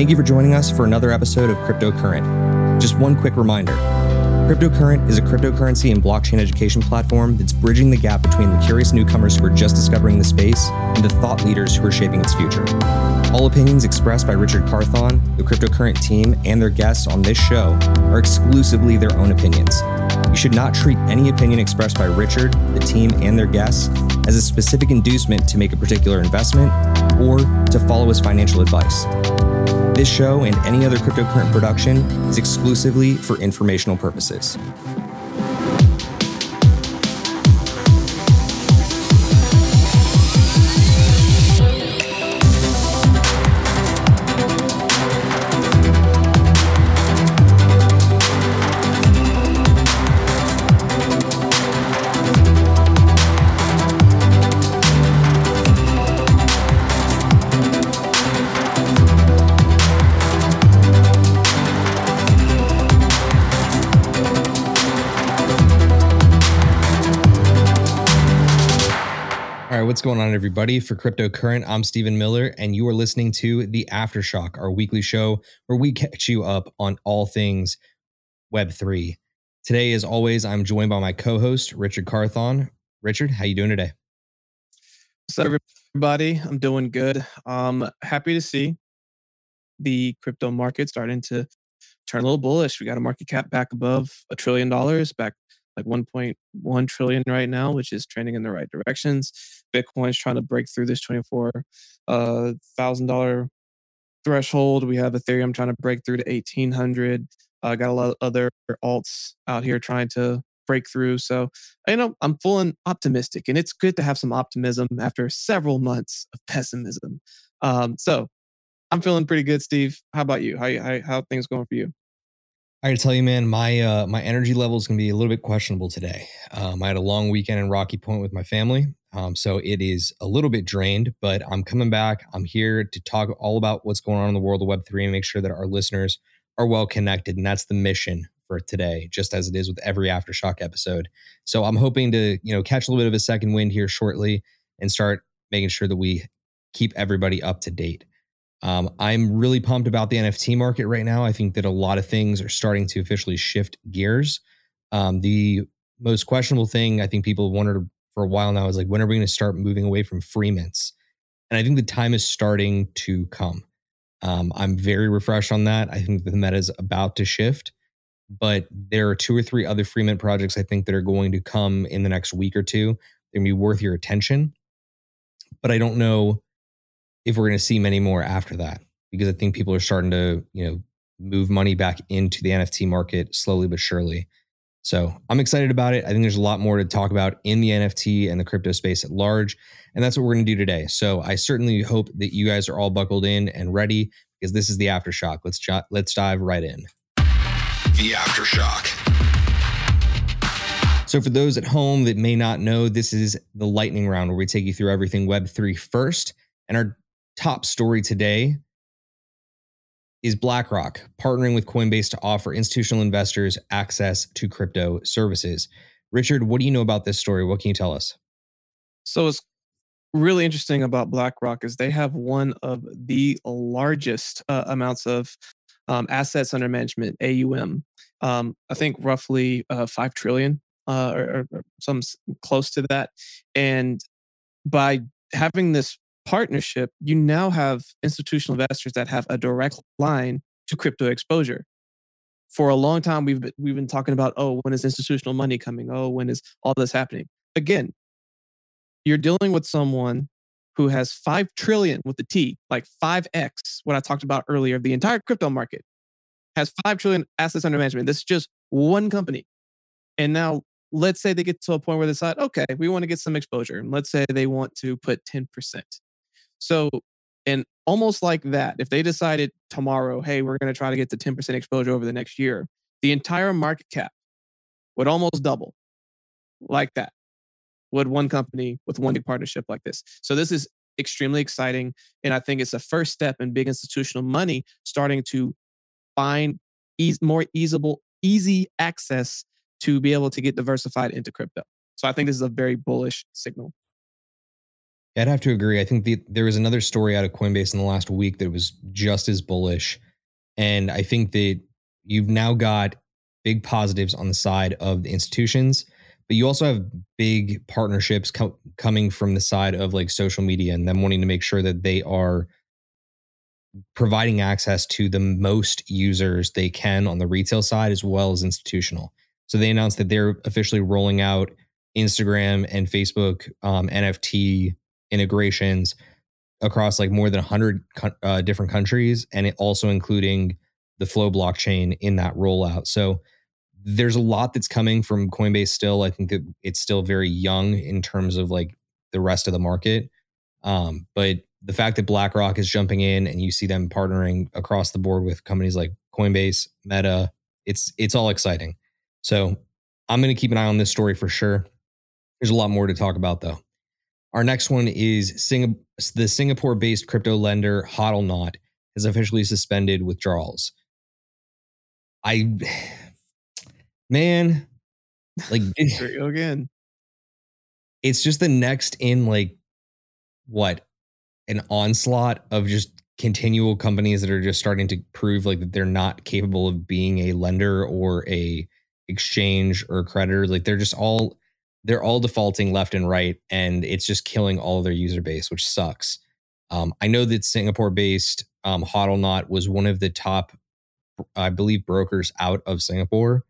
Thank you for joining us for another episode of Cryptocurrent. Just one quick reminder Cryptocurrent is a cryptocurrency and blockchain education platform that's bridging the gap between the curious newcomers who are just discovering the space and the thought leaders who are shaping its future. All opinions expressed by Richard Carthon, the Cryptocurrent team, and their guests on this show are exclusively their own opinions. You should not treat any opinion expressed by Richard, the team, and their guests as a specific inducement to make a particular investment or to follow his financial advice. This show and any other cryptocurrency production is exclusively for informational purposes. What's going on, everybody? For Cryptocurrent, I'm Stephen Miller, and you are listening to The Aftershock, our weekly show where we catch you up on all things Web3. Today, as always, I'm joined by my co-host, Richard Carthon. Richard, how you doing today? What's up, everybody? I'm doing good. Um, happy to see the crypto market starting to turn a little bullish. We got a market cap back above a trillion dollars, back like 1.1 trillion right now, which is trending in the right directions. Bitcoin's trying to break through this $24,000 uh, threshold. We have Ethereum trying to break through to 1800. Uh, got a lot of other alts out here trying to break through. So, you know, I'm full and optimistic, and it's good to have some optimism after several months of pessimism. Um, so, I'm feeling pretty good, Steve. How about you? How how how things going for you? I got to tell you, man, my uh, my energy level is to be a little bit questionable today. Um, I had a long weekend in Rocky Point with my family, um, so it is a little bit drained. But I'm coming back. I'm here to talk all about what's going on in the world of Web three and make sure that our listeners are well connected, and that's the mission for today, just as it is with every aftershock episode. So I'm hoping to you know catch a little bit of a second wind here shortly and start making sure that we keep everybody up to date. Um, I'm really pumped about the NFT market right now. I think that a lot of things are starting to officially shift gears. Um, the most questionable thing I think people have wondered for a while now is like, when are we going to start moving away from free mints? And I think the time is starting to come. Um, I'm very refreshed on that. I think the meta is about to shift, but there are two or three other free mint projects I think that are going to come in the next week or two. They're going to be worth your attention. But I don't know if we're going to see many more after that because I think people are starting to, you know, move money back into the NFT market slowly but surely. So I'm excited about it. I think there's a lot more to talk about in the NFT and the crypto space at large. And that's what we're going to do today. So I certainly hope that you guys are all buckled in and ready because this is the aftershock. Let's let's dive right in. The aftershock. So for those at home that may not know, this is the lightning round where we take you through everything Web3 first. And our top story today is BlackRock partnering with Coinbase to offer institutional investors access to crypto services. Richard, what do you know about this story? What can you tell us? So it's really interesting about BlackRock is they have one of the largest uh, amounts of um, assets under management (AUM). Um, I think roughly uh, five trillion uh, or, or some close to that. And by having this partnership, you now have institutional investors that have a direct line to crypto exposure. For a long time, we've been, we've been talking about, oh, when is institutional money coming? Oh, when is all this happening? Again, you're dealing with someone who has 5 trillion with the T, like 5x, what I talked about earlier, the entire crypto market has 5 trillion assets under management. This is just one company. And now let's say they get to a point where they decide, okay, we want to get some exposure. And let's say they want to put 10%. So, and almost like that, if they decided tomorrow, hey, we're going to try to get to 10% exposure over the next year, the entire market cap would almost double like that would one company with one big partnership like this. So this is extremely exciting. And I think it's a first step in big institutional money starting to find ease, more easeable, easy access to be able to get diversified into crypto. So I think this is a very bullish signal. I'd have to agree. I think the, there was another story out of Coinbase in the last week that was just as bullish. And I think that you've now got big positives on the side of the institutions, but you also have big partnerships co- coming from the side of like social media and them wanting to make sure that they are providing access to the most users they can on the retail side as well as institutional. So they announced that they're officially rolling out Instagram and Facebook um, NFT integrations across like more than 100 uh, different countries and it also including the flow blockchain in that rollout. So there's a lot that's coming from coinbase still. I think that it's still very young in terms of like the rest of the market. Um, but the fact that blackrock is jumping in and you see them partnering across the board with companies like coinbase meta it's it's all exciting. So i'm going to keep an eye on this story for sure. There's a lot more to talk about though our next one is Sing- the Singapore based crypto lender Hodlnaut has officially suspended withdrawals. I, man, like again. It's just the next in like what an onslaught of just continual companies that are just starting to prove like that they're not capable of being a lender or a exchange or a creditor. Like they're just all they're all defaulting left and right, and it's just killing all their user base, which sucks. Um, I know that Singapore-based um, Hodlnaut was one of the top, I believe, brokers out of Singapore.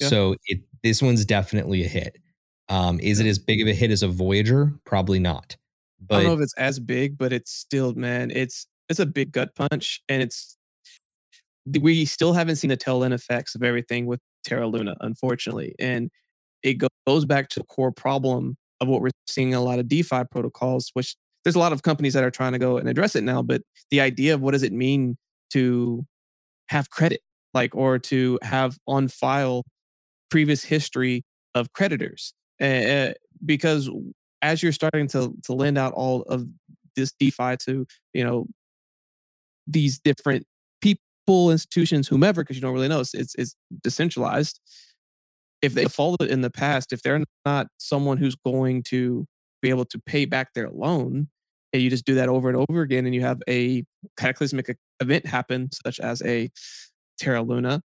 Yeah. So it, this one's definitely a hit. Um, is it as big of a hit as a Voyager? Probably not. But I don't know if it's as big, but it's still, man, it's it's a big gut punch, and it's we still haven't seen the tail end effects of everything with Terra Luna, unfortunately. And it goes back to the core problem of what we're seeing in a lot of DeFi protocols, which there's a lot of companies that are trying to go and address it now. But the idea of what does it mean to have credit, like, or to have on file previous history of creditors, uh, because as you're starting to to lend out all of this DeFi to you know these different people, institutions, whomever, because you don't really know it's, it's, it's decentralized if they followed in the past, if they're not someone who's going to be able to pay back their loan, and you just do that over and over again, and you have a cataclysmic event happen, such as a Terra Luna,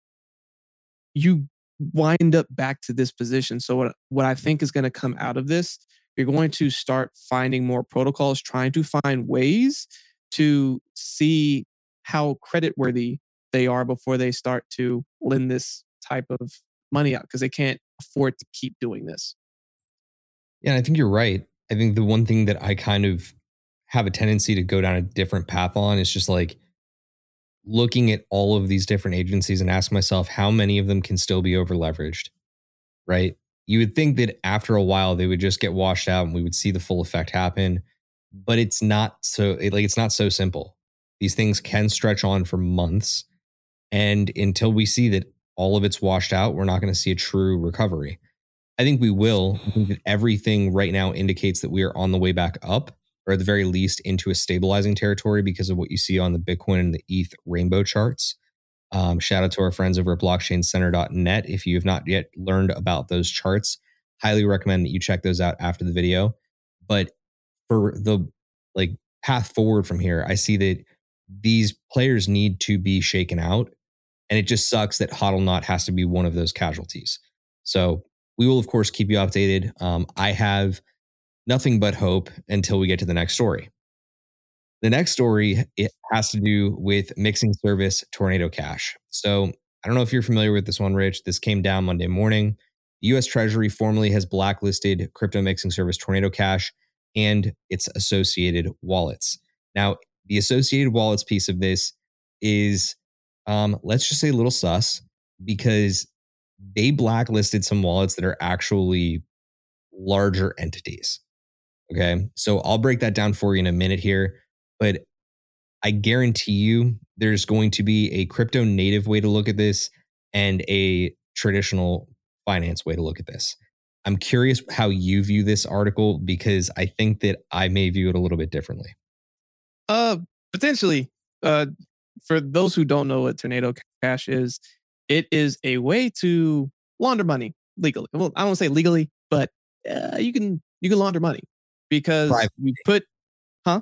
you wind up back to this position. So what what I think is going to come out of this, you're going to start finding more protocols, trying to find ways to see how credit worthy they are before they start to lend this type of money out because they can't afford to keep doing this. Yeah, I think you're right. I think the one thing that I kind of have a tendency to go down a different path on is just like looking at all of these different agencies and ask myself how many of them can still be over leveraged, right? You would think that after a while they would just get washed out and we would see the full effect happen, but it's not so like it's not so simple. These things can stretch on for months and until we see that all of it's washed out, we're not going to see a true recovery. I think we will. I think that everything right now indicates that we are on the way back up, or at the very least into a stabilizing territory because of what you see on the Bitcoin and the ETH rainbow charts. Um, shout out to our friends over at blockchaincenter.net. If you have not yet learned about those charts, highly recommend that you check those out after the video. But for the like path forward from here, I see that these players need to be shaken out and it just sucks that Hodlnaut has to be one of those casualties. So we will, of course, keep you updated. Um, I have nothing but hope until we get to the next story. The next story it has to do with mixing service Tornado Cash. So I don't know if you're familiar with this one, Rich. This came down Monday morning. The US Treasury formally has blacklisted crypto mixing service Tornado Cash and its associated wallets. Now, the associated wallets piece of this is um, let's just say a little sus because they blacklisted some wallets that are actually larger entities. Okay. So I'll break that down for you in a minute here. But I guarantee you there's going to be a crypto native way to look at this and a traditional finance way to look at this. I'm curious how you view this article because I think that I may view it a little bit differently. Uh potentially. Uh for those who don't know what Tornado Cash is, it is a way to launder money legally. Well, I don't say legally, but uh, you can you can launder money because you put huh?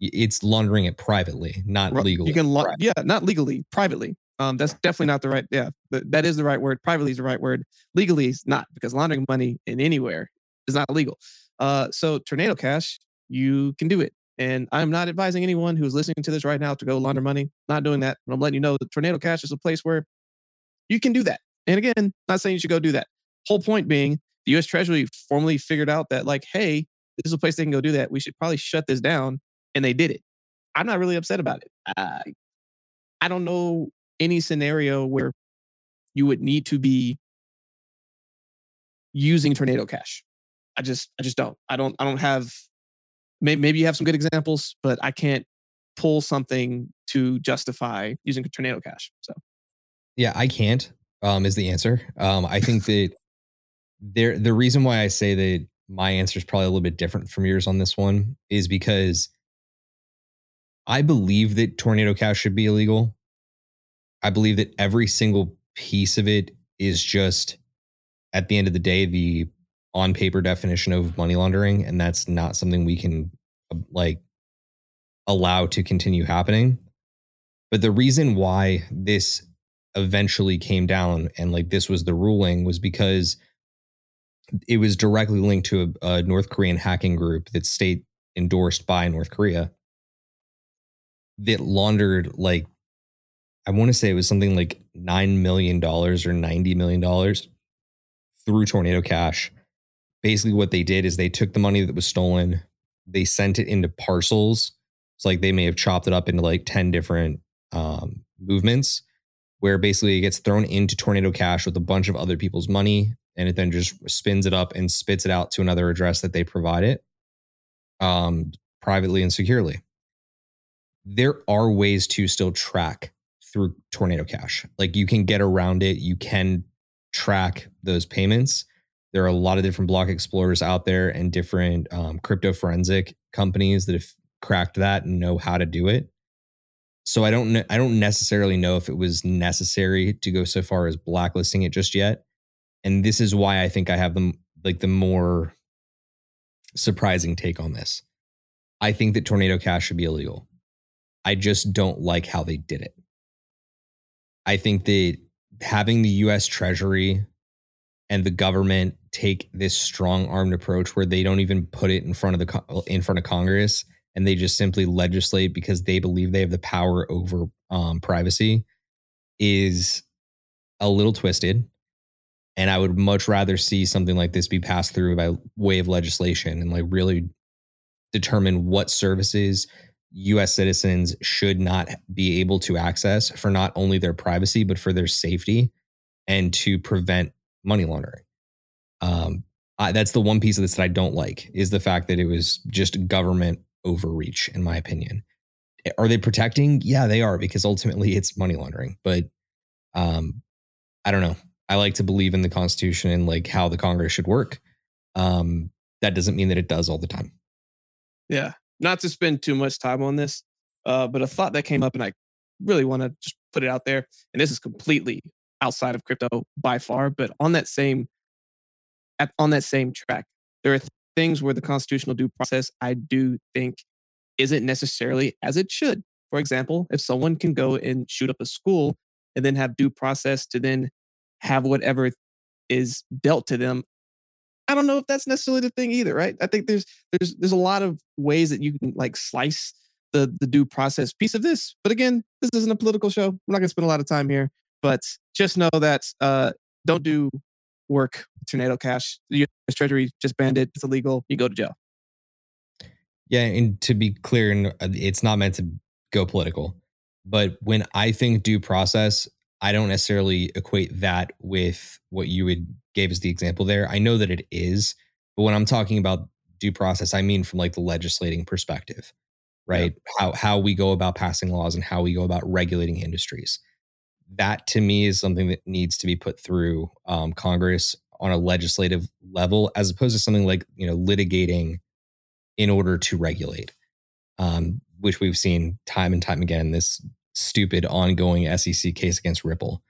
it's laundering it privately, not legally. You can, la- yeah, not legally, privately. Um, that's definitely not the right. Yeah, that is the right word. Privately is the right word. Legally is not because laundering money in anywhere is not legal. Uh, so tornado cash, you can do it. And I'm not advising anyone who's listening to this right now to go launder money. Not doing that. But I'm letting you know that tornado cash is a place where you can do that. And again, not saying you should go do that. Whole point being, the U.S. Treasury formally figured out that like, hey, this is a place they can go do that. We should probably shut this down, and they did it. I'm not really upset about it. I, I don't know any scenario where you would need to be using tornado cash. I just I just don't. I don't I don't have maybe, you have some good examples, but I can't pull something to justify using tornado cash. So yeah, I can't. Um, is the answer. Um, I think that there the reason why I say that my answer is probably a little bit different from yours on this one is because I believe that tornado cash should be illegal. I believe that every single piece of it is just at the end of the day the on paper definition of money laundering and that's not something we can uh, like allow to continue happening but the reason why this eventually came down and like this was the ruling was because it was directly linked to a, a North Korean hacking group that's state endorsed by North Korea that laundered like I want to say it was something like nine million dollars or ninety million dollars through Tornado Cash. Basically, what they did is they took the money that was stolen, they sent it into parcels. It's like they may have chopped it up into like ten different um, movements, where basically it gets thrown into Tornado Cash with a bunch of other people's money, and it then just spins it up and spits it out to another address that they provide it um, privately and securely. There are ways to still track through Tornado Cash. Like you can get around it, you can track those payments. There are a lot of different block explorers out there and different um, crypto forensic companies that have cracked that and know how to do it. So I don't I don't necessarily know if it was necessary to go so far as blacklisting it just yet. And this is why I think I have the like the more surprising take on this. I think that Tornado Cash should be illegal. I just don't like how they did it. I think that having the US Treasury and the government take this strong armed approach where they don't even put it in front of the in front of Congress and they just simply legislate because they believe they have the power over um, privacy is a little twisted. And I would much rather see something like this be passed through by way of legislation and like really determine what services US citizens should not be able to access for not only their privacy, but for their safety and to prevent money laundering. Um, I, that's the one piece of this that I don't like is the fact that it was just government overreach, in my opinion. Are they protecting? Yeah, they are because ultimately it's money laundering. But um, I don't know. I like to believe in the Constitution and like how the Congress should work. Um, that doesn't mean that it does all the time. Yeah, not to spend too much time on this, uh, but a thought that came up, and I really want to just put it out there. And this is completely outside of crypto by far, but on that same at, on that same track, there are th- things where the constitutional due process I do think isn't necessarily as it should. For example, if someone can go and shoot up a school and then have due process to then have whatever is dealt to them I don't know if that's necessarily the thing either, right? I think there's there's there's a lot of ways that you can like slice the the due process piece of this. But again, this isn't a political show. We're not going to spend a lot of time here. But just know that uh, don't do work tornado cash. The U.S. Treasury just banned it. It's illegal. You go to jail. Yeah, and to be clear, uh, it's not meant to go political. But when I think due process, I don't necessarily equate that with what you would gave as the example there. I know that it is, but when I'm talking about due process, I mean from like the legislating perspective, right? Yeah. How how we go about passing laws and how we go about regulating industries. That to me is something that needs to be put through um, Congress on a legislative level, as opposed to something like you know litigating in order to regulate, um, which we've seen time and time again. This stupid ongoing SEC case against Ripple.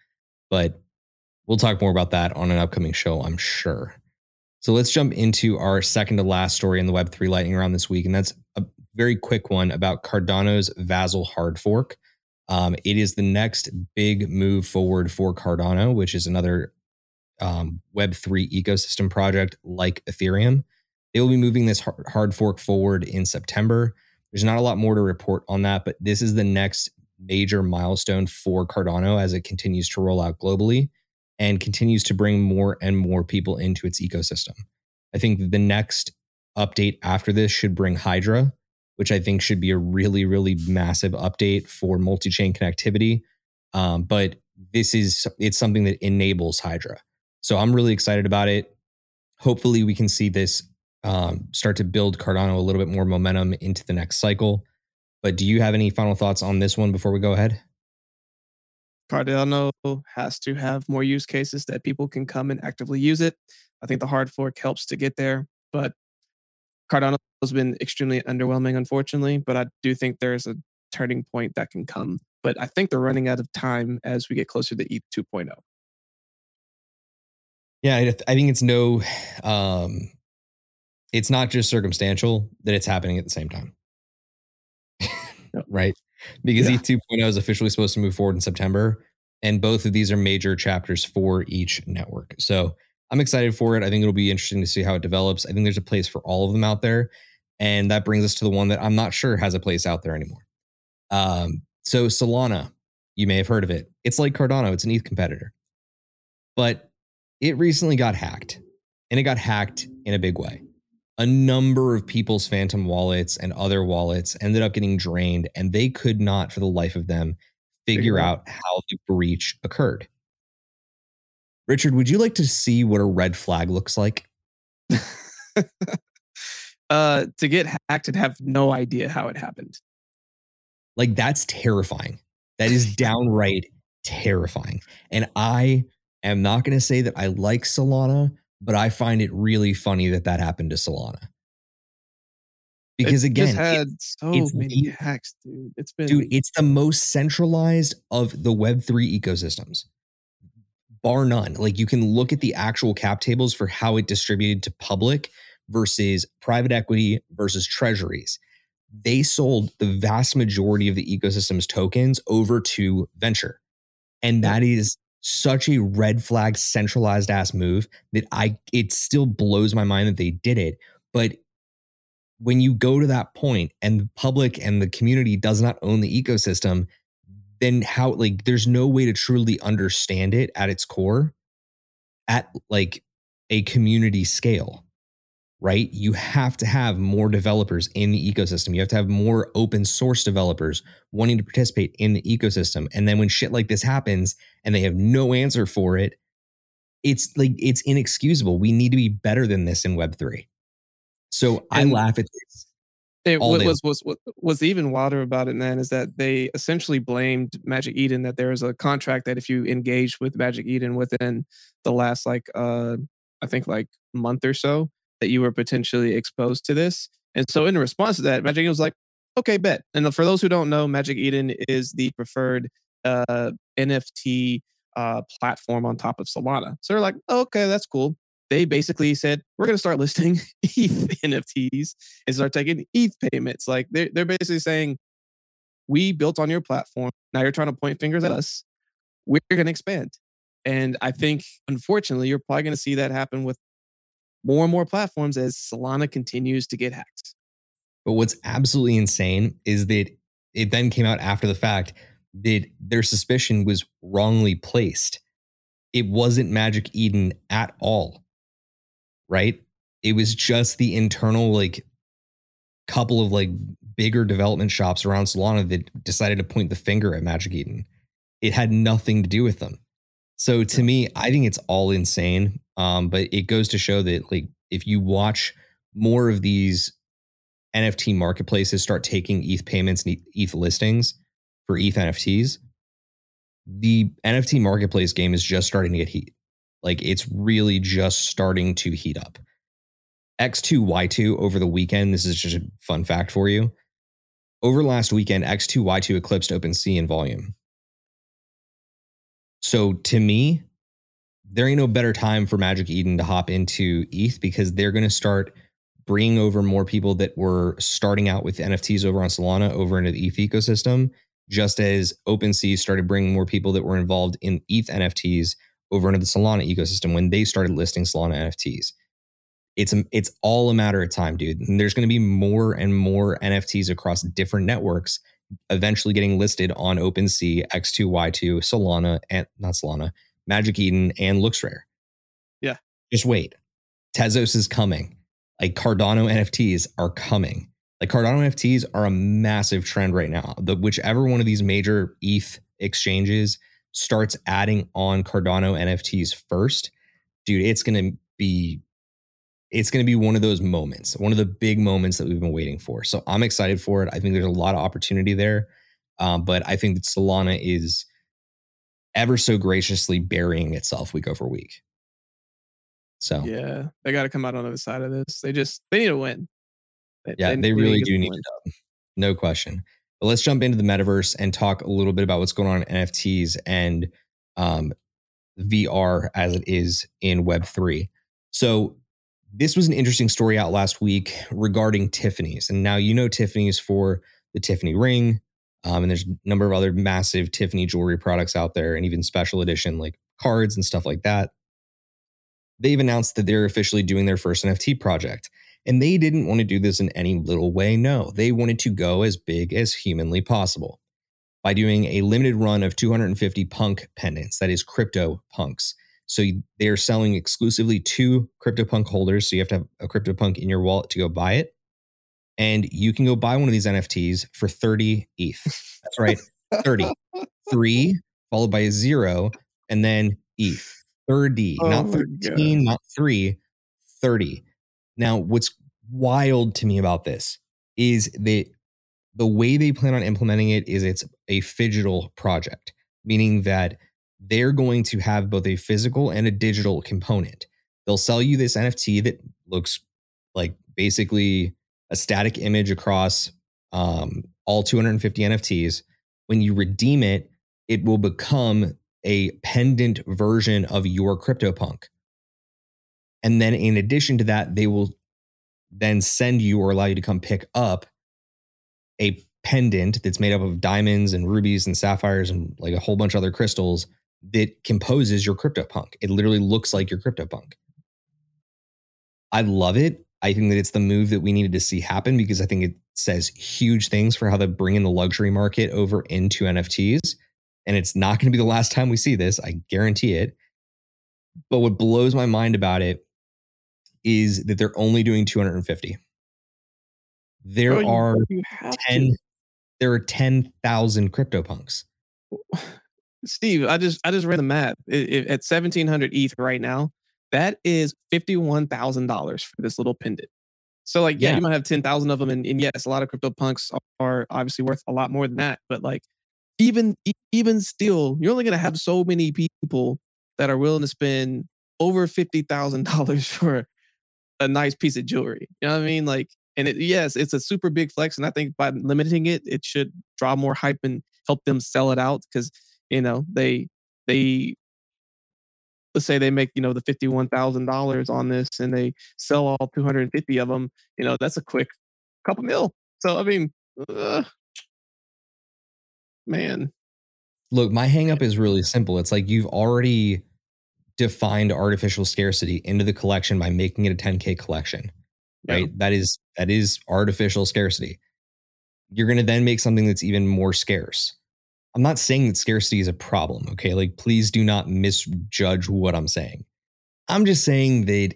But we'll talk more about that on an upcoming show, I'm sure. So let's jump into our second to last story in the Web3 lightning round this week. And that's a very quick one about Cardano's Vasil hard fork. Um, it is the next big move forward for Cardano, which is another um, Web3 ecosystem project like Ethereum. They will be moving this hard fork forward in September. There's not a lot more to report on that, but this is the next major milestone for Cardano as it continues to roll out globally and continues to bring more and more people into its ecosystem. I think the next update after this should bring Hydra, which I think should be a really, really massive update for multi chain connectivity. Um, but this is it's something that enables Hydra. So I'm really excited about it. Hopefully, we can see this um, start to build Cardano a little bit more momentum into the next cycle. But do you have any final thoughts on this one before we go ahead? Cardano has to have more use cases that people can come and actively use it. I think the hard fork helps to get there, but Cardano has been extremely underwhelming, unfortunately. But I do think there's a turning point that can come. But I think they're running out of time as we get closer to ETH 2.0. Yeah, I, I think it's no, um, it's not just circumstantial that it's happening at the same time, right? Because yeah. ETH 2.0 is officially supposed to move forward in September, and both of these are major chapters for each network. So I'm excited for it. I think it'll be interesting to see how it develops. I think there's a place for all of them out there, and that brings us to the one that I'm not sure has a place out there anymore. Um, so Solana, you may have heard of it. It's like Cardano. It's an ETH competitor, but it recently got hacked and it got hacked in a big way. A number of people's phantom wallets and other wallets ended up getting drained, and they could not, for the life of them, figure out how the breach occurred. Richard, would you like to see what a red flag looks like? uh, to get hacked and have no idea how it happened. Like that's terrifying. That is downright terrifying. And I am not going to say that I like Solana, but I find it really funny that that happened to Solana. Because it again, had it, so many the, hacks, dude. It's been dude. It's the most centralized of the Web three ecosystems, bar none. Like you can look at the actual cap tables for how it distributed to public versus private equity versus treasuries. They sold the vast majority of the ecosystem's tokens over to venture, and that is such a red flag centralized ass move that I it still blows my mind that they did it. But when you go to that point and the public and the community does not own the ecosystem, then how like there's no way to truly understand it at its core at like a community scale right? You have to have more developers in the ecosystem. You have to have more open source developers wanting to participate in the ecosystem. And then when shit like this happens and they have no answer for it, it's like it's inexcusable. We need to be better than this in Web3. So and I laugh at this. It was, was was was even wilder about it, man, is that they essentially blamed Magic Eden that there was a contract that if you engaged with Magic Eden within the last like uh I think like month or so, that you were potentially exposed to this. And so in response to that, Magic Eden was like, okay, bet. And for those who don't know, Magic Eden is the preferred uh, NFT uh, platform on top of Solana. So they're like, okay, that's cool. They basically said, we're going to start listing ETH NFTs and start taking ETH payments. Like they're, they're basically saying, we built on your platform. Now you're trying to point fingers at us. We're going to expand. And I think, unfortunately, you're probably going to see that happen with more and more platforms as Solana continues to get hacked. But what's absolutely insane is that it then came out after the fact that their suspicion was wrongly placed. It wasn't Magic Eden at all. Right? It was just the internal, like, couple of like bigger development shops around Solana that decided to point the finger at Magic Eden. It had nothing to do with them. So to me, I think it's all insane. Um, but it goes to show that like if you watch more of these NFT marketplaces start taking ETH payments and ETH listings for ETH NFTs, the NFT marketplace game is just starting to get heat. Like it's really just starting to heat up. X2Y2 over the weekend, this is just a fun fact for you. Over last weekend, X2Y2 eclipsed OpenSea in volume. So to me, there ain't no better time for Magic Eden to hop into ETH because they're going to start bringing over more people that were starting out with NFTs over on Solana over into the ETH ecosystem, just as OpenSea started bringing more people that were involved in ETH NFTs over into the Solana ecosystem when they started listing Solana NFTs. It's it's all a matter of time, dude. And there's going to be more and more NFTs across different networks eventually getting listed on OpenSea, X2Y2, Solana, and not Solana, Magic Eden, and LooksRare. Yeah. Just wait. Tezos is coming. Like Cardano NFTs are coming. Like Cardano NFTs are a massive trend right now. The whichever one of these major ETH exchanges starts adding on Cardano NFTs first, dude, it's gonna be it's going to be one of those moments, one of the big moments that we've been waiting for. So I'm excited for it. I think there's a lot of opportunity there. Um, but I think that Solana is ever so graciously burying itself week over week. So yeah, they got to come out on the other side of this. They just they need to win. They, yeah, they, they really do need to. No question. But let's jump into the metaverse and talk a little bit about what's going on in NFTs and um, VR as it is in Web three. So this was an interesting story out last week regarding Tiffany's. And now you know Tiffany's for the Tiffany ring. Um, and there's a number of other massive Tiffany jewelry products out there and even special edition like cards and stuff like that. They've announced that they're officially doing their first NFT project. And they didn't want to do this in any little way. No, they wanted to go as big as humanly possible by doing a limited run of 250 punk pendants, that is crypto punks. So they are selling exclusively to CryptoPunk holders. So you have to have a CryptoPunk in your wallet to go buy it. And you can go buy one of these NFTs for 30 ETH. That's right. 30. Three followed by a zero and then ETH. 30, oh not 13, not three, 30. Now, what's wild to me about this is that the way they plan on implementing it is it's a phygital project, meaning that they're going to have both a physical and a digital component. They'll sell you this NFT that looks like basically a static image across um, all 250 NFTs. When you redeem it, it will become a pendant version of your CryptoPunk. And then, in addition to that, they will then send you or allow you to come pick up a pendant that's made up of diamonds and rubies and sapphires and like a whole bunch of other crystals that composes your CryptoPunk. It literally looks like your CryptoPunk. I love it. I think that it's the move that we needed to see happen because I think it says huge things for how they bring in the luxury market over into NFTs. And it's not going to be the last time we see this. I guarantee it. But what blows my mind about it is that they're only doing 250. There oh, are 10 to. there are 10,000 CryptoPunks. Steve, I just I just read the math. It, it, at seventeen hundred ETH right now, that is fifty one thousand dollars for this little pendant. So like, yeah, yeah. you might have ten thousand of them, and, and, yes, a lot of crypto punks are obviously worth a lot more than that. But like, even even still, you're only gonna have so many people that are willing to spend over fifty thousand dollars for a nice piece of jewelry. You know what I mean? Like, and it, yes, it's a super big flex, and I think by limiting it, it should draw more hype and help them sell it out because you know they they let's say they make you know the fifty one thousand dollars on this and they sell all two hundred and fifty of them. You know that's a quick couple mil. So I mean, uh, man. Look, my hangup is really simple. It's like you've already defined artificial scarcity into the collection by making it a 10k collection right yeah. that is that is artificial scarcity you're going to then make something that's even more scarce I'm not saying that scarcity is a problem, okay? Like, please do not misjudge what I'm saying. I'm just saying that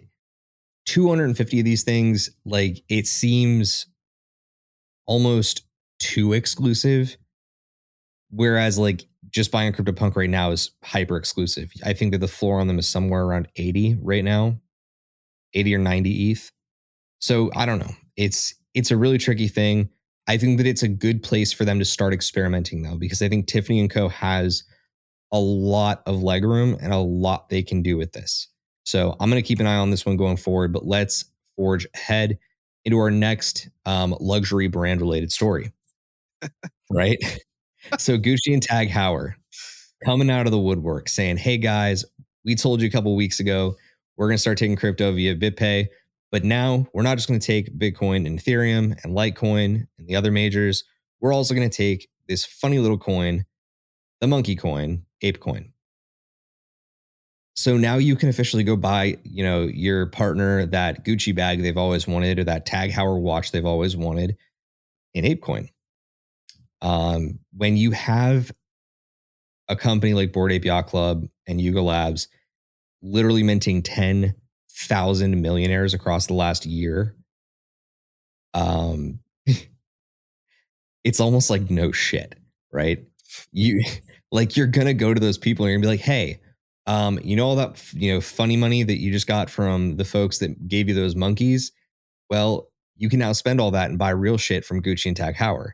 250 of these things, like, it seems almost too exclusive. Whereas, like, just buying a CryptoPunk right now is hyper exclusive. I think that the floor on them is somewhere around 80 right now, 80 or 90 ETH. So I don't know. It's it's a really tricky thing. I think that it's a good place for them to start experimenting though, because I think Tiffany and Co. has a lot of legroom and a lot they can do with this. So I'm going to keep an eye on this one going forward, but let's forge ahead into our next um, luxury brand related story. right? So Gucci and Tag Heuer coming out of the woodwork saying, Hey guys, we told you a couple weeks ago, we're going to start taking crypto via BitPay, But now we're not just going to take Bitcoin and Ethereum and Litecoin and the other majors. We're also going to take this funny little coin, the monkey coin, ApeCoin. So now you can officially go buy, you know, your partner that Gucci bag they've always wanted or that Tag Heuer watch they've always wanted in ApeCoin. Um, when you have a company like Bored Yacht Club and Yuga Labs literally minting 10,000 millionaires across the last year, um, it's almost like no shit, right? You like you're gonna go to those people and you're gonna be like, hey, um, you know all that you know funny money that you just got from the folks that gave you those monkeys? Well, you can now spend all that and buy real shit from Gucci and Tag Heuer.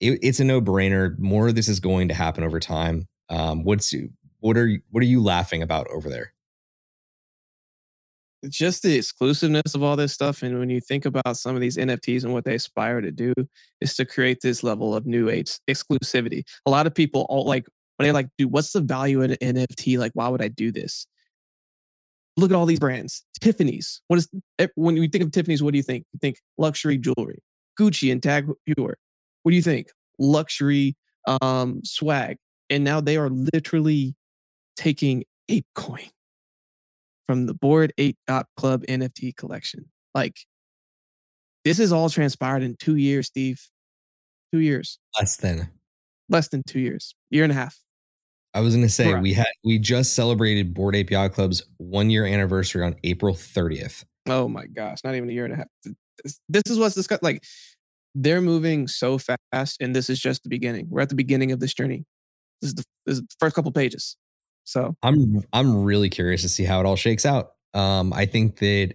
It, it's a no brainer. More of this is going to happen over time. Um, what's what are what are you laughing about over there? just the exclusiveness of all this stuff and when you think about some of these nfts and what they aspire to do is to create this level of new age exclusivity a lot of people all like when they're like dude what's the value in an nft like why would i do this look at all these brands tiffany's what is eh, when you think of tiffany's what do you think you think luxury jewelry gucci and tag heuer what do you think luxury um swag and now they are literally taking apecoin from the Bored Ape Club NFT collection. Like, this is all transpired in two years, Steve. Two years. Less than. Less than two years. Year and a half. I was gonna say Correct. we had we just celebrated Bored Ape Yacht Club's one year anniversary on April 30th. Oh my gosh, not even a year and a half. This is what's discussed. Like they're moving so fast, and this is just the beginning. We're at the beginning of this journey. This is the, this is the first couple pages. So I'm I'm really curious to see how it all shakes out. Um, I think that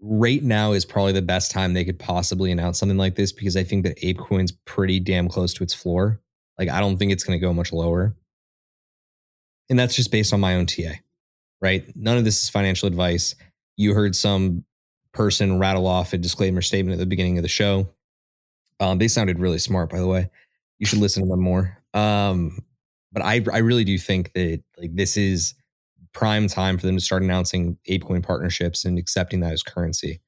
right now is probably the best time they could possibly announce something like this because I think that ApeCoin's pretty damn close to its floor. Like I don't think it's going to go much lower. And that's just based on my own TA, right? None of this is financial advice. You heard some person rattle off a disclaimer statement at the beginning of the show. Um, they sounded really smart, by the way. You should listen to them more. Um, but I I really do think that like this is prime time for them to start announcing ApeCoin partnerships and accepting that as currency.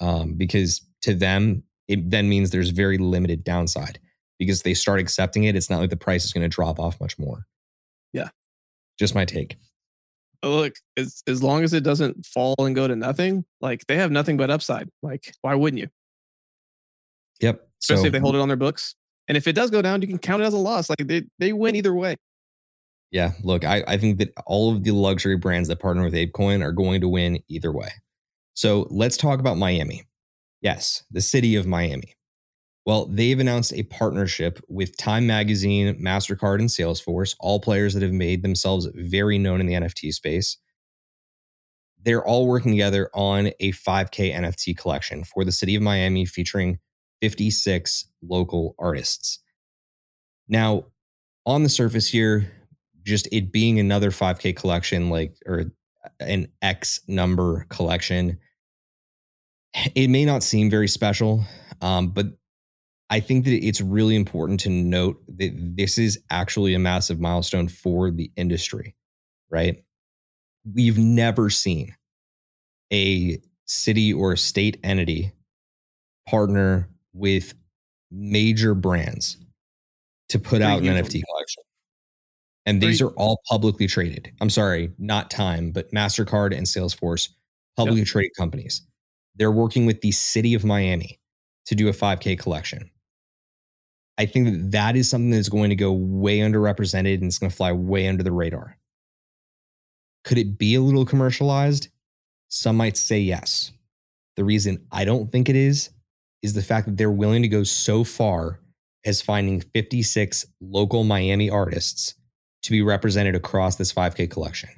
Um, because to them, it then means there's very limited downside because they start accepting it. It's not like the price is going to drop off much more. Yeah. Just my take. Oh, look, as, as long as it doesn't fall and go to nothing, like they have nothing but upside. Like, why wouldn't you? Yep. Especially so, if they hold it on their books. And if it does go down, you can count it as a loss. Like they, they win either way. Yeah, look, I, I think that all of the luxury brands that partner with ApeCoin are going to win either way. So let's talk about Miami. Yes, the city of Miami. Well, they've announced a partnership with Time Magazine, MasterCard, and Salesforce, all players that have made themselves very known in the NFT space. They're all working together on a 5K NFT collection for the city of Miami featuring 56 local artists. Now, on the surface here, just it being another 5K collection, like, or an X number collection, it may not seem very special, um, but I think that it's really important to note that this is actually a massive milestone for the industry, right? We've never seen a city or a state entity partner with major brands to put out an NFT collection. And these are all publicly traded. I'm sorry, not Time, but MasterCard and Salesforce, publicly yep. traded companies. They're working with the city of Miami to do a 5K collection. I think that that is something that's going to go way underrepresented and it's going to fly way under the radar. Could it be a little commercialized? Some might say yes. The reason I don't think it is is the fact that they're willing to go so far as finding 56 local Miami artists to be represented across this 5K collection.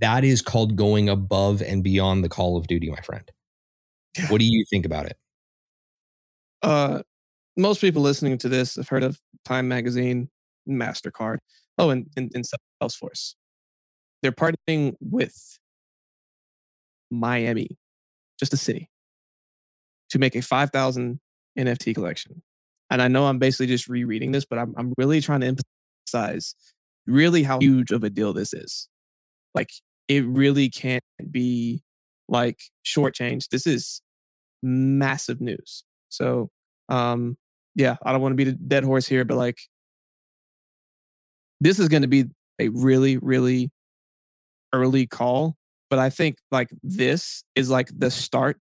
That is called going above and beyond the call of duty, my friend. Yeah. What do you think about it? Uh, most people listening to this have heard of Time Magazine, MasterCard. Oh, and, and, and Salesforce. They're partnering with Miami, just a city, to make a 5,000 NFT collection. And I know I'm basically just rereading this, but I'm, I'm really trying to emphasize really how huge of a deal this is. Like it really can't be like shortchanged. This is massive news. So, um, yeah, I don't want to be the dead horse here, but like, this is going to be a really, really early call. But I think like this is like the start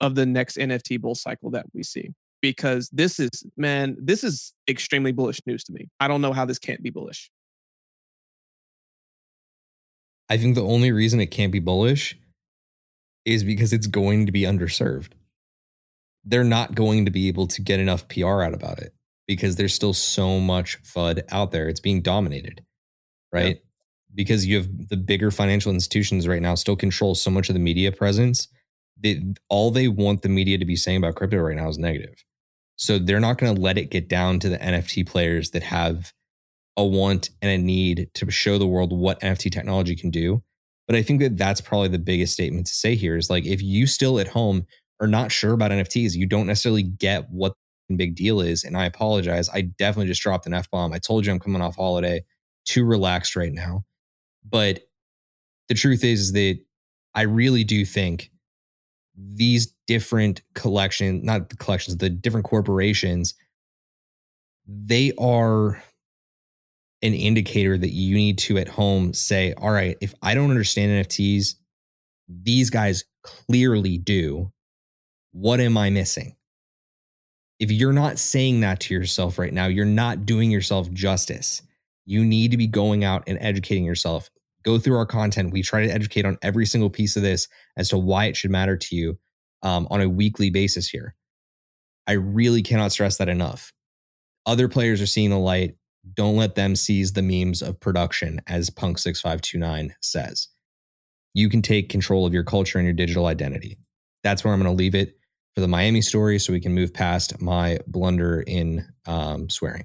of the next NFT bull cycle that we see because this is, man, this is extremely bullish news to me. I don't know how this can't be bullish. I think the only reason it can't be bullish is because it's going to be underserved. They're not going to be able to get enough PR out about it because there's still so much FUD out there. It's being dominated, right? Because you have the bigger financial institutions right now still control so much of the media presence. They, all they want the media to be saying about crypto right now is negative. So they're not going to let it get down to the NFT players that have a want and a need to show the world what NFT technology can do. But I think that that's probably the biggest statement to say here is like if you still at home are not sure about NFTs, you don't necessarily get what the big deal is. And I apologize. I definitely just dropped an F bomb. I told you I'm coming off holiday, too relaxed right now. But the truth is, is that I really do think these different collections, not the collections, the different corporations, they are an indicator that you need to at home say, all right, if I don't understand NFTs, these guys clearly do. What am I missing? If you're not saying that to yourself right now, you're not doing yourself justice. You need to be going out and educating yourself. Go through our content. We try to educate on every single piece of this as to why it should matter to you um, on a weekly basis here. I really cannot stress that enough. Other players are seeing the light don't let them seize the memes of production, as Punk6529 says. You can take control of your culture and your digital identity. That's where I'm going to leave it for the Miami story so we can move past my blunder in um, swearing.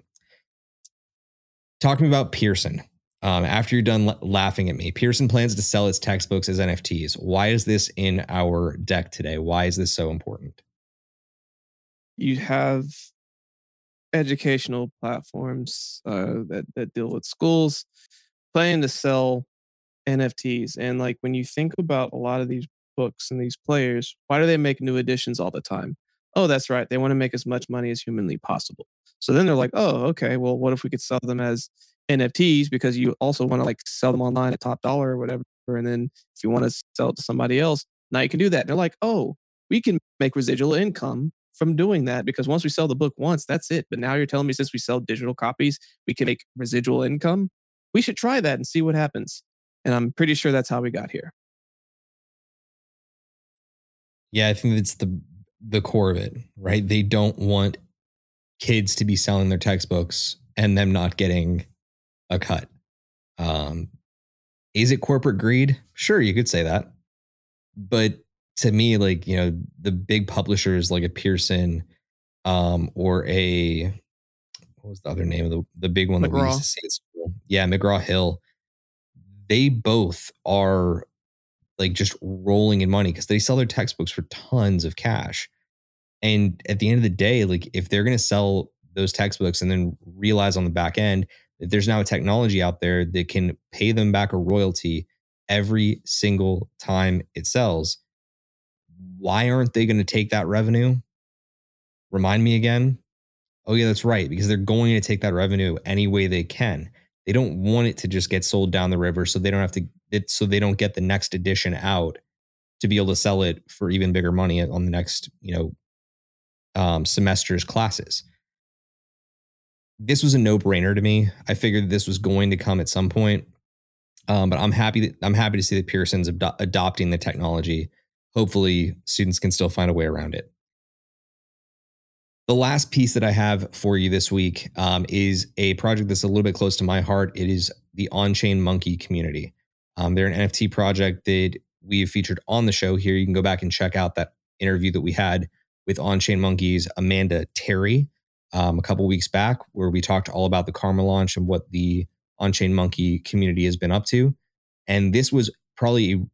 Talking about Pearson. Um, after you're done l- laughing at me, Pearson plans to sell its textbooks as NFTs. Why is this in our deck today? Why is this so important? You have educational platforms uh, that that deal with schools planning to sell NFTs. And like when you think about a lot of these books and these players, why do they make new editions all the time? Oh, that's right. They want to make as much money as humanly possible. So then they're like, oh, okay, well, what if we could sell them as NFTs because you also want to like sell them online at top dollar or whatever. And then if you want to sell it to somebody else, now you can do that. And they're like, oh, we can make residual income from doing that because once we sell the book once, that's it. But now you're telling me since we sell digital copies, we can make residual income. We should try that and see what happens. And I'm pretty sure that's how we got here. Yeah, I think it's the the core of it, right? They don't want kids to be selling their textbooks and them not getting a cut. Um, is it corporate greed? Sure, you could say that. But to me, like, you know, the big publishers like a Pearson um, or a, what was the other name of the, the big one McGraw. that we used to see at school? Yeah, McGraw Hill. They both are like just rolling in money because they sell their textbooks for tons of cash. And at the end of the day, like if they're going to sell those textbooks and then realize on the back end that there's now a technology out there that can pay them back a royalty every single time it sells, why aren't they going to take that revenue? Remind me again. Oh, yeah, that's right. Because they're going to take that revenue any way they can. They don't want it to just get sold down the river so they don't have to, it, so they don't get the next edition out to be able to sell it for even bigger money on the next, you know, um, semester's classes. This was a no brainer to me. I figured this was going to come at some point. Um, but I'm happy that I'm happy to see that Pearson's ad- adopting the technology hopefully students can still find a way around it. The last piece that I have for you this week um, is a project that's a little bit close to my heart. It is the On Chain Monkey community. Um, they're an NFT project that we have featured on the show here. You can go back and check out that interview that we had with On Chain Monkeys Amanda Terry um, a couple weeks back, where we talked all about the Karma launch and what the On Chain Monkey community has been up to. And this was probably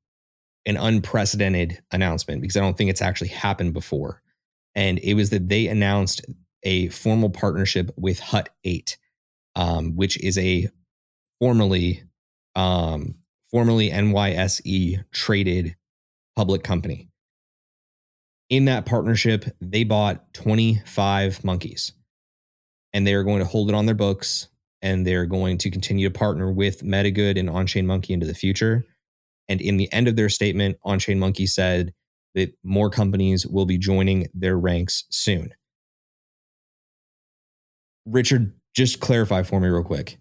an unprecedented announcement because I don't think it's actually happened before. And it was that they announced a formal partnership with Hut 8, um, which is a formerly um, formerly NYSE traded public company. In that partnership, they bought 25 monkeys and they are going to hold it on their books and they're going to continue to partner with MetaGood and OnChain Monkey into the future. And in the end of their statement, OnChain Monkey said that more companies will be joining their ranks soon. Richard, just clarify for me real quick.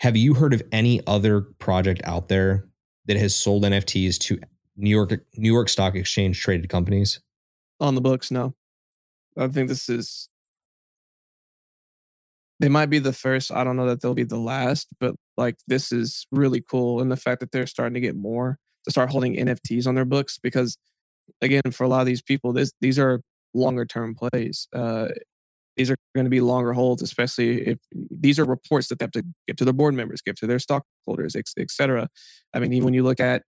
Have you heard of any other project out there that has sold NFTs to New York New York Stock Exchange traded companies? On the books, no. I think this is they might be the first. I don't know that they'll be the last, but like this is really cool. And the fact that they're starting to get more to start holding NFTs on their books because again, for a lot of these people, this these are longer term plays. Uh, these are going to be longer holds, especially if these are reports that they have to give to their board members, give to their stockholders, et cetera. I mean, even when you look at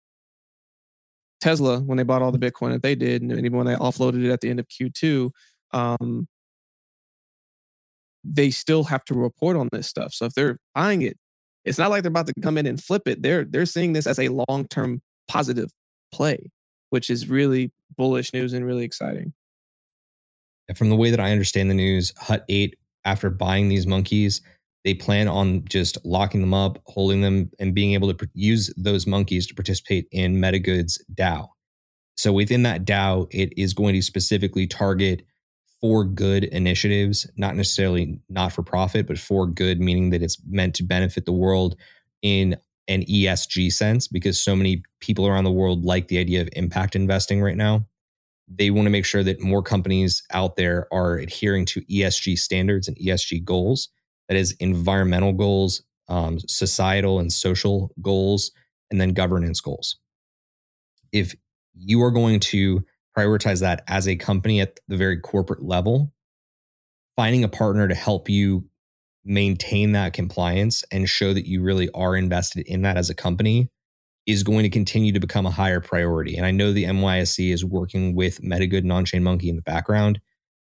Tesla, when they bought all the Bitcoin that they did, and even when they offloaded it at the end of Q2, um, they still have to report on this stuff. So if they're buying it, it's not like they're about to come in and flip it. They're they're seeing this as a long term positive play, which is really bullish news and really exciting. From the way that I understand the news, Hut 8, after buying these monkeys, they plan on just locking them up, holding them, and being able to pr- use those monkeys to participate in MetaGood's DAO. So within that DAO, it is going to specifically target for good initiatives, not necessarily not for profit, but for good, meaning that it's meant to benefit the world in an ESG sense, because so many people around the world like the idea of impact investing right now they want to make sure that more companies out there are adhering to ESG standards and ESG goals. That is, environmental goals, um, societal and social goals, and then governance goals. If you are going to prioritize that as a company at the very corporate level, finding a partner to help you maintain that compliance and show that you really are invested in that as a company is going to continue to become a higher priority. And I know the NYSE is working with MetaGood and OnChain Monkey in the background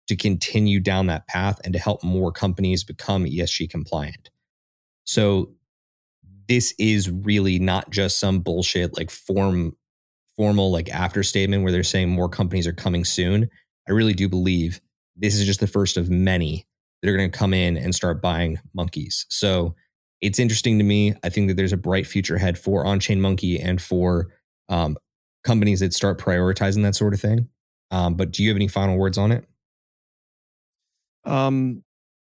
to continue down that path and to help more companies become ESG compliant. So this is really not just some bullshit like form formal like after statement where they're saying more companies are coming soon. I really do believe this is just the first of many that are going to come in and start buying monkeys. So it's interesting to me. I think that there's a bright future ahead for on-chain monkey and for um, companies that start prioritizing that sort of thing. Um, but do you have any final words on it? Um,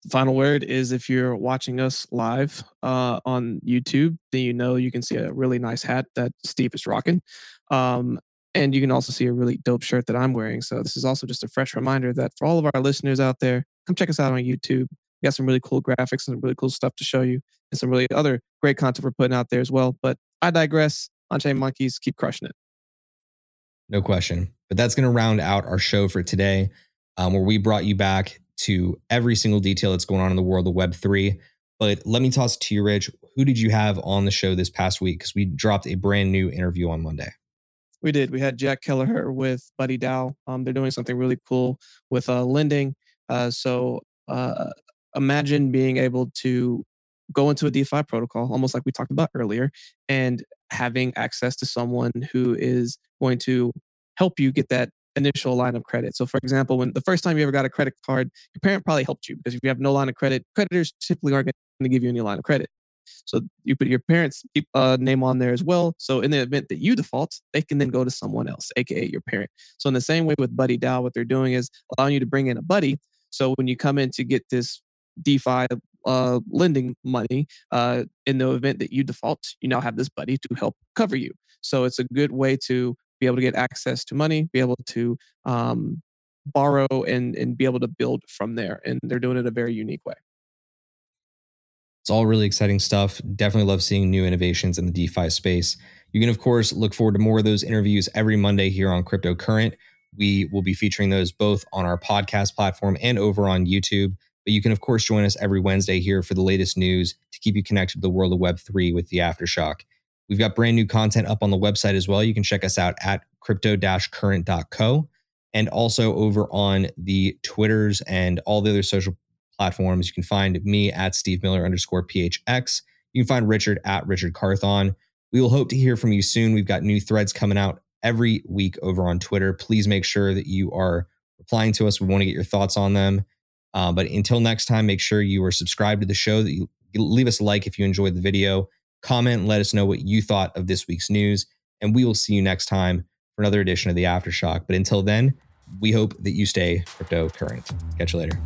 final word is if you're watching us live uh, on YouTube, then you know you can see a really nice hat that Steve is rocking. Um, and you can also see a really dope shirt that I'm wearing. So this is also just a fresh reminder that for all of our listeners out there, come check us out on YouTube. We got some really cool graphics and really cool stuff to show you, and some really other great content we're putting out there as well. But I digress. On-chain monkeys keep crushing it. No question. But that's going to round out our show for today, um, where we brought you back to every single detail that's going on in the world of Web3. But let me toss it to you, Rich. Who did you have on the show this past week? Because we dropped a brand new interview on Monday. We did. We had Jack Kelleher with Buddy DAO. Um, they're doing something really cool with uh, lending. Uh, so uh, imagine being able to go into a DeFi protocol, almost like we talked about earlier, and having access to someone who is going to help you get that initial line of credit. So, for example, when the first time you ever got a credit card, your parent probably helped you because if you have no line of credit, creditors typically aren't going to give you any line of credit. So you put your parents' uh, name on there as well. So in the event that you default, they can then go to someone else, aka your parent. So in the same way with Buddy DAO, what they're doing is allowing you to bring in a buddy. So when you come in to get this DeFi uh, lending money, uh, in the event that you default, you now have this buddy to help cover you. So it's a good way to be able to get access to money, be able to um, borrow, and and be able to build from there. And they're doing it a very unique way. It's all really exciting stuff. Definitely love seeing new innovations in the DeFi space. You can, of course, look forward to more of those interviews every Monday here on Crypto Current. We will be featuring those both on our podcast platform and over on YouTube. But you can, of course, join us every Wednesday here for the latest news to keep you connected to the world of Web3 with the Aftershock. We've got brand new content up on the website as well. You can check us out at crypto current.co and also over on the Twitters and all the other social platforms. You can find me at Steve Miller underscore PHX. You can find Richard at Richard Carthon. We will hope to hear from you soon. We've got new threads coming out every week over on Twitter. Please make sure that you are replying to us. We want to get your thoughts on them. Uh, but until next time, make sure you are subscribed to the show. That you leave us a like if you enjoyed the video. Comment, let us know what you thought of this week's news, and we will see you next time for another edition of the Aftershock. But until then, we hope that you stay crypto current. Catch you later.